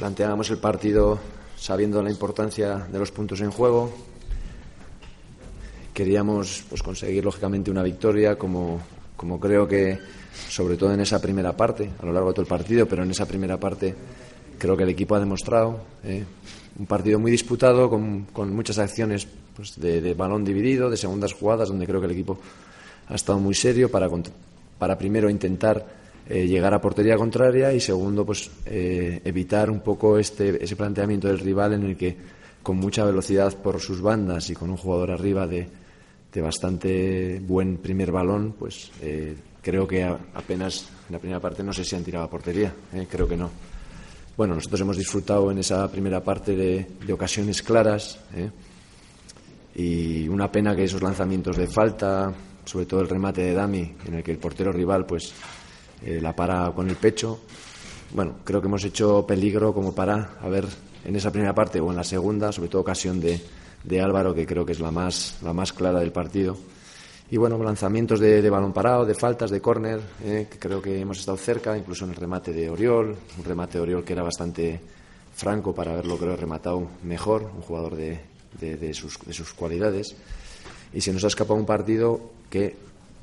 Planteábamos el partido sabiendo la importancia de los puntos en juego. Queríamos pues, conseguir, lógicamente, una victoria, como, como creo que, sobre todo en esa primera parte, a lo largo de todo el partido, pero en esa primera parte creo que el equipo ha demostrado. ¿eh? un partido muy disputado, con, con muchas acciones pues, de, de, balón dividido, de segundas jugadas, donde creo que el equipo ha estado muy serio para, para primero intentar eh, llegar a portería contraria y segundo, pues eh, evitar un poco este, ese planteamiento del rival en el que con mucha velocidad por sus bandas y con un jugador arriba de, de bastante buen primer balón, pues eh, creo que apenas en la primera parte no sé si han tirado a portería, creo que no. Bueno, nosotros hemos disfrutado en esa primera parte de, de ocasiones claras y una pena que esos lanzamientos de falta, sobre todo el remate de Dami, en el que el portero rival pues eh, la para con el pecho. Bueno, creo que hemos hecho peligro como para haber en esa primera parte o en la segunda, sobre todo ocasión de, de Álvaro, que creo que es la más, la más clara del partido. Y bueno, lanzamientos de, de balón parado, de faltas, de córner, eh, que creo que hemos estado cerca, incluso en el remate de Oriol, un remate de Oriol que era bastante franco para haberlo, creo, rematado mejor, un jugador de, de, de sus, de sus cualidades. Y se nos ha escapado un partido que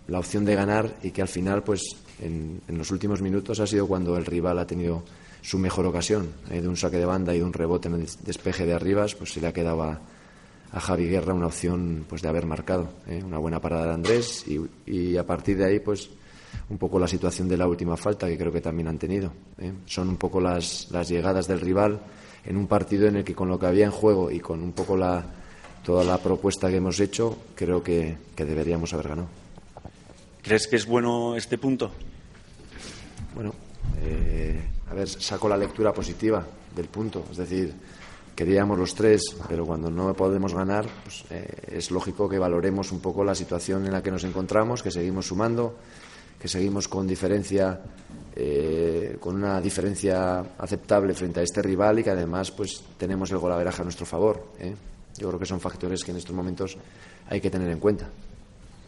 la opción de ganar y que al final, pues en, en los últimos minutos ha sido cuando el rival ha tenido su mejor ocasión, eh, de un saque de banda y de un rebote en el despeje de arribas, pues se le ha quedado a, a Javi Guerra una opción pues de haber marcado ¿eh? una buena parada de Andrés y, a partir de ahí pues un poco la situación de la última falta que creo que también han tenido ¿eh? son un poco las, las, llegadas del rival en un partido en el que con lo que había en juego y con un poco la, toda la propuesta que hemos hecho creo que, que deberíamos haber ganado ¿crees que es bueno este punto? bueno eh, a ver saco la lectura positiva del punto es decir queríamos los tres, pero cuando no podemos ganar, pues, eh, es lógico que valoremos un poco la situación en la que nos encontramos, que seguimos sumando, que seguimos con diferencia, eh, con una diferencia aceptable frente a este rival y que además pues tenemos el golaveraje a nuestro favor. Yo creo que son factores que en estos momentos hay que tener en cuenta.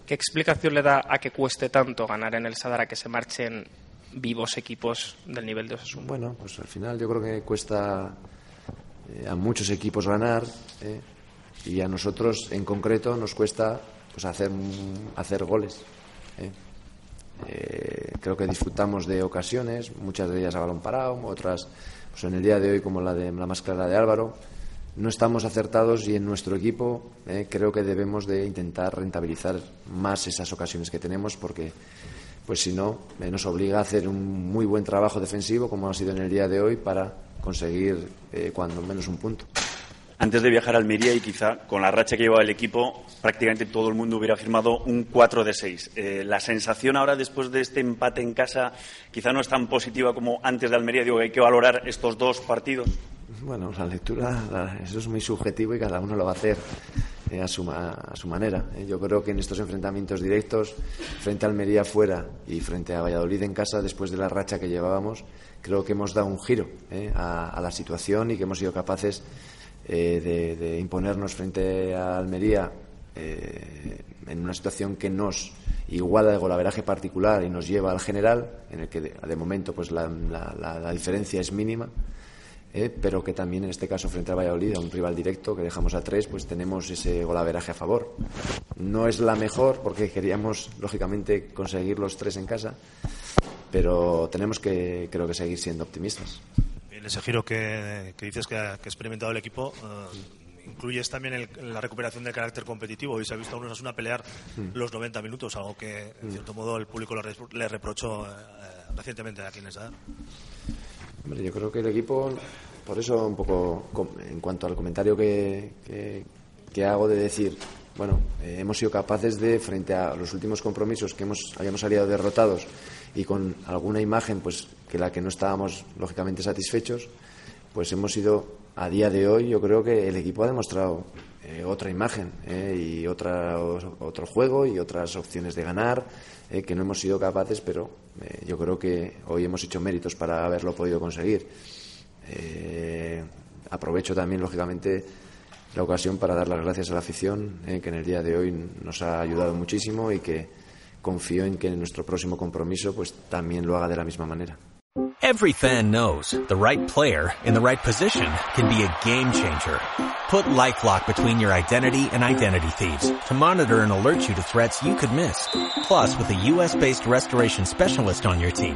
¿Qué explicación le da a que cueste tanto ganar en el Sadar a que se marchen vivos equipos del nivel de Osasuna? Bueno, pues al final yo creo que cuesta eh, a muchos equipos ganar eh, y a nosotros en concreto nos cuesta pues hacer hacer goles eh. creo que disfrutamos de ocasiones muchas de ellas a balón parado otras pues en el día de hoy como la de la más clara de Álvaro no estamos acertados y en nuestro equipo creo que debemos de intentar rentabilizar más esas ocasiones que tenemos porque pues si no nos obliga a hacer un muy buen trabajo defensivo como ha sido en el día de hoy para conseguir eh, cuando menos un punto. Antes de viajar a Almería y quizá con la racha que llevaba el equipo, prácticamente todo el mundo hubiera firmado un 4 de 6. Eh, la sensación ahora, después de este empate en casa, quizá no es tan positiva como antes de Almería. Digo hay que valorar estos dos partidos. Bueno, la lectura, eso es muy subjetivo y cada uno lo va a hacer eh, a, su, manera. Eh. Yo creo que en estos enfrentamientos directos, frente a Almería fuera y frente a Valladolid en casa, después de la racha que llevábamos, creo que hemos dado un giro eh, a, a, la situación y que hemos sido capaces de, de, imponernos frente a Almería en una situación que nos iguala el golaveraje particular y nos lleva al general, en el que de, de momento pues la, diferencia es mínima. Eh, pero que también en este caso frente a Valladolid, a un rival directo que dejamos a tres, pues tenemos ese golaveraje a favor. No es la mejor porque queríamos, lógicamente, conseguir los tres en casa, pero tenemos que, creo que, seguir siendo optimistas. En ese giro que, que dices que ha, que ha, experimentado el equipo, uh, incluyes también el, la recuperación del carácter competitivo y se ha visto a unos una pelear mm. los 90 minutos, algo que en cierto modo el público le, le reprochó eh, recientemente a quienes. ¿eh? Hombre, yo creo que el equipo, por eso un poco en cuanto al comentario que, que, que hago de decir, bueno, eh, hemos sido capaces de, frente a los últimos compromisos que hemos, habíamos salido derrotados y con alguna imagen pues que la que no estábamos lógicamente satisfechos, pues hemos sido a día de hoy yo creo que el equipo ha demostrado eh, otra imagen eh, y otra, otro juego y otras opciones de ganar que no hemos sido capaces, pero yo creo que hoy hemos hecho méritos para haberlo podido conseguir. Aprovecho también, lógicamente, la ocasión para dar las gracias a la afición, que en el día de hoy nos ha ayudado muchísimo y que confío en que en nuestro próximo compromiso pues también lo haga de la misma manera. Every fan knows the right player in the right position can be a game changer. Put LifeLock between your identity and identity thieves to monitor and alert you to threats you could miss. Plus, with a US-based restoration specialist on your team,